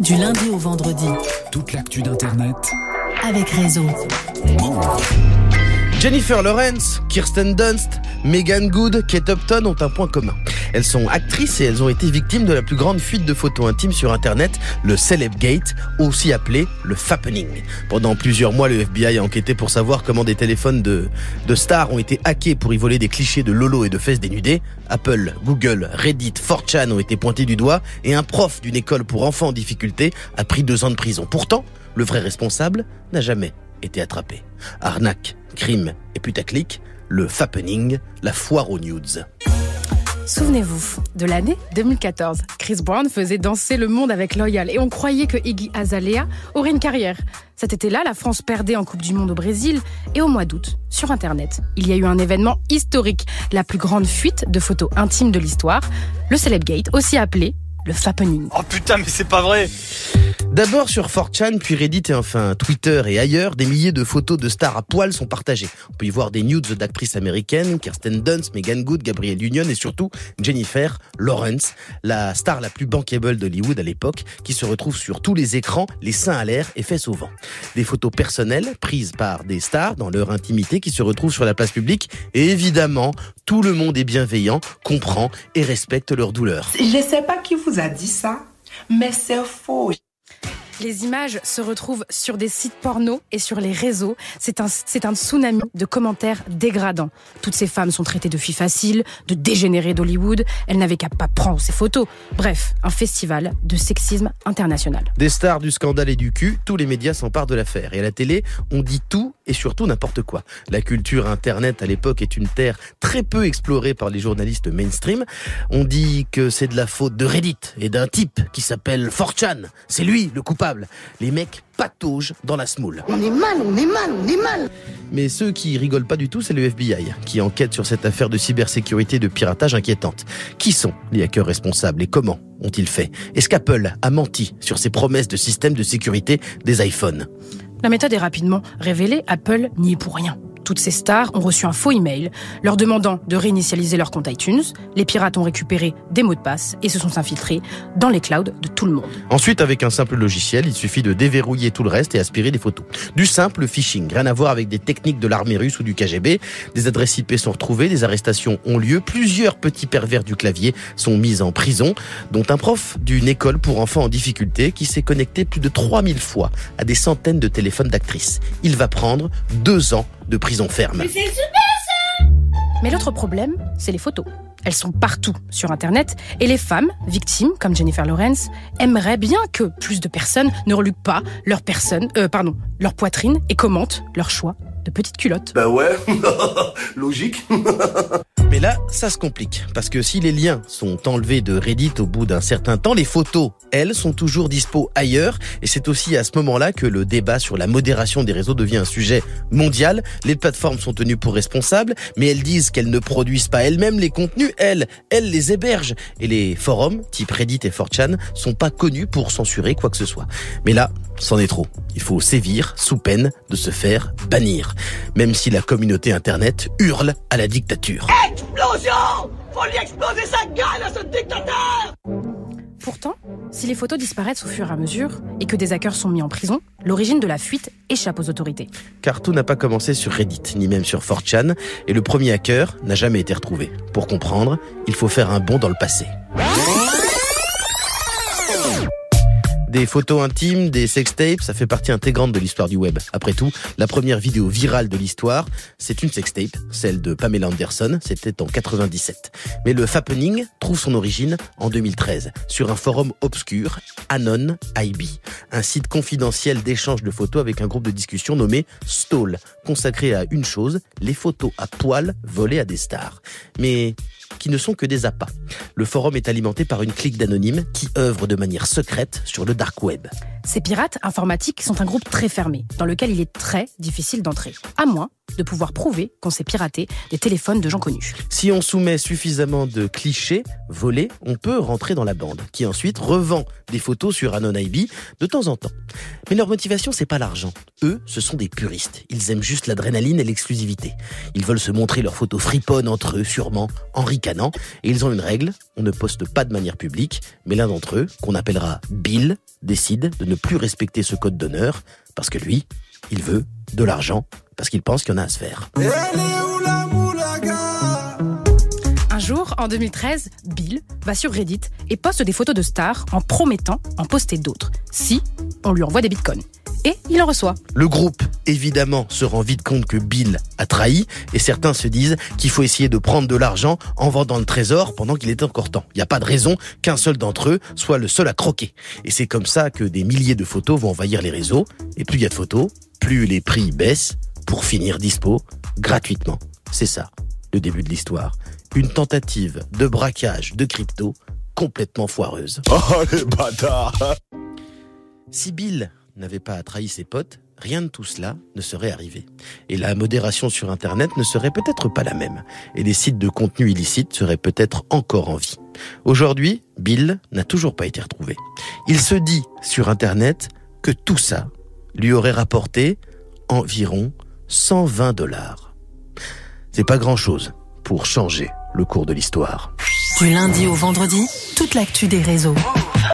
Du lundi au vendredi. Toute l'actu d'Internet. Avec Réseau. Jennifer Lawrence, Kirsten Dunst, Megan Good, Kate Upton ont un point commun. Elles sont actrices et elles ont été victimes de la plus grande fuite de photos intimes sur Internet, le Celebgate, aussi appelé le Fappening. Pendant plusieurs mois, le FBI a enquêté pour savoir comment des téléphones de, de stars ont été hackés pour y voler des clichés de Lolo et de fesses dénudées. Apple, Google, Reddit, 4chan ont été pointés du doigt et un prof d'une école pour enfants en difficulté a pris deux ans de prison. Pourtant, le vrai responsable n'a jamais été attrapé. Arnaque, crime et putaclic, le fappening, la foire aux nudes. Souvenez-vous de l'année 2014. Chris Brown faisait danser le monde avec Loyal et on croyait que Iggy Azalea aurait une carrière. Cet été-là, la France perdait en Coupe du Monde au Brésil et au mois d'août, sur Internet, il y a eu un événement historique, la plus grande fuite de photos intimes de l'histoire, le Celebgate, aussi appelé le Fappening. Oh putain, mais c'est pas vrai D'abord sur 4chan, puis Reddit et enfin Twitter et ailleurs, des milliers de photos de stars à poil sont partagées. On peut y voir des nudes d'actrices américaines, Kirsten Dunst, Megan Good, Gabrielle Union et surtout Jennifer Lawrence, la star la plus bankable d'Hollywood à l'époque, qui se retrouve sur tous les écrans, les seins à l'air et fesses au. Des photos personnelles prises par des stars dans leur intimité qui se retrouvent sur la place publique et évidemment, tout le monde est bienveillant, comprend et respecte leur douleur. Je sais pas qui vous a dit ça, mais c'est faux. Les images se retrouvent sur des sites porno et sur les réseaux. C'est un, tsunami de commentaires dégradants. Toutes ces femmes sont traitées de filles faciles, de dégénérées d'Hollywood. Elles n'avaient qu'à pas prendre ces photos. Bref, un festival de sexisme international. Des stars du scandale et du cul, tous les médias s'emparent de l'affaire. Et à la télé, on dit tout et surtout n'importe quoi. La culture Internet à l'époque est une terre très peu explorée par les journalistes mainstream. On dit que c'est de la faute de Reddit et d'un type qui s'appelle 4chan. C'est lui le coupable. Les mecs pataugent dans la smoule. On est mal, on est mal, on est mal. Mais ceux qui rigolent pas du tout, c'est le FBI, qui enquête sur cette affaire de cybersécurité et de piratage inquiétante. Qui sont les hackers responsables et comment ont-ils fait? Est-ce qu'Apple a menti sur ses promesses de système de sécurité des iPhones? La méthode est rapidement révélée. Apple n'y est pour rien. Toutes ces stars ont reçu un faux email leur demandant de réinitialiser leur compte iTunes. Les pirates ont récupéré des mots de passe et se sont infiltrés dans les clouds de tout le monde. Ensuite, avec un simple logiciel, il suffit de déverrouiller tout le reste et aspirer des photos. Du simple phishing, rien à voir avec des techniques de l'armée russe ou du KGB. Des adresses IP sont retrouvées, des arrestations ont lieu, plusieurs petits pervers du clavier sont mis en prison, dont un prof d'une école pour enfants en difficulté qui s'est connecté plus de 3000 fois à des centaines de téléphones d'actrices. Il va prendre deux ans de prison ferme. Mais l'autre problème, c'est les photos. Elles sont partout sur Internet et les femmes, victimes comme Jennifer Lawrence, aimeraient bien que plus de personnes ne reluquent pas leur personne, euh, pardon, leur poitrine et commentent leur choix de petites culottes. Bah ouais, logique. Mais là, ça se complique. Parce que si les liens sont enlevés de Reddit au bout d'un certain temps, les photos, elles, sont toujours dispo ailleurs. Et c'est aussi à ce moment-là que le débat sur la modération des réseaux devient un sujet mondial. Les plateformes sont tenues pour responsables, mais elles disent qu'elles ne produisent pas elles-mêmes les contenus. Elles, elles les hébergent. Et les forums, type Reddit et 4chan, sont pas connus pour censurer quoi que ce soit. Mais là, c'en est trop. Il faut sévir sous peine de se faire bannir. Même si la communauté Internet hurle à la dictature. Explosion Faut lui exploser sa gueule à ce dictateur Pourtant, si les photos disparaissent au fur et à mesure et que des hackers sont mis en prison, l'origine de la fuite échappe aux autorités. Car tout n'a pas commencé sur Reddit, ni même sur 4chan, et le premier hacker n'a jamais été retrouvé. Pour comprendre, il faut faire un bond dans le passé. Des photos intimes, des sextapes, ça fait partie intégrante de l'histoire du web. Après tout, la première vidéo virale de l'histoire, c'est une sextape, celle de Pamela Anderson, c'était en 97. Mais le fappening trouve son origine en 2013, sur un forum obscur, Anon IB, un site confidentiel d'échange de photos avec un groupe de discussion nommé Stall, consacré à une chose, les photos à poil volées à des stars. Mais qui ne sont que des appâts. Le forum est alimenté par une clique d'anonymes qui œuvrent de manière secrète sur le dark web. Ces pirates informatiques sont un groupe très fermé, dans lequel il est très difficile d'entrer, à moins de pouvoir prouver qu'on s'est piraté des téléphones de gens connus. Si on soumet suffisamment de clichés volés, on peut rentrer dans la bande, qui ensuite revend des photos sur Anonaibi de temps en temps. Mais leur motivation, c'est pas l'argent. Eux, ce sont des puristes. Ils aiment juste l'adrénaline et l'exclusivité. Ils veulent se montrer leurs photos friponnes entre eux, sûrement, en ricanant. Et ils ont une règle, on ne poste pas de manière publique, mais l'un d'entre eux, qu'on appellera Bill, décide de ne plus respecter ce code d'honneur, parce que lui, il veut de l'argent, parce qu'il pense qu'il y en a à se faire. Un jour, en 2013, Bill va sur Reddit et poste des photos de stars en promettant en poster d'autres, si on lui envoie des bitcoins. Et il en reçoit. Le groupe, évidemment, se rend vite compte que Bill a trahi, et certains se disent qu'il faut essayer de prendre de l'argent en vendant le trésor pendant qu'il est encore temps. Il n'y a pas de raison qu'un seul d'entre eux soit le seul à croquer. Et c'est comme ça que des milliers de photos vont envahir les réseaux, et plus il y a de photos, plus les prix baissent, pour finir dispo, gratuitement. C'est ça, le début de l'histoire. Une tentative de braquage de crypto complètement foireuse. Oh les bâtards Si Bill n'avait pas trahi ses potes, rien de tout cela ne serait arrivé. Et la modération sur Internet ne serait peut-être pas la même. Et les sites de contenu illicite seraient peut-être encore en vie. Aujourd'hui, Bill n'a toujours pas été retrouvé. Il se dit sur Internet que tout ça lui aurait rapporté environ 120 dollars. C'est pas grand-chose pour changer le cours de l'histoire. Du lundi au vendredi, toute l'actu des réseaux.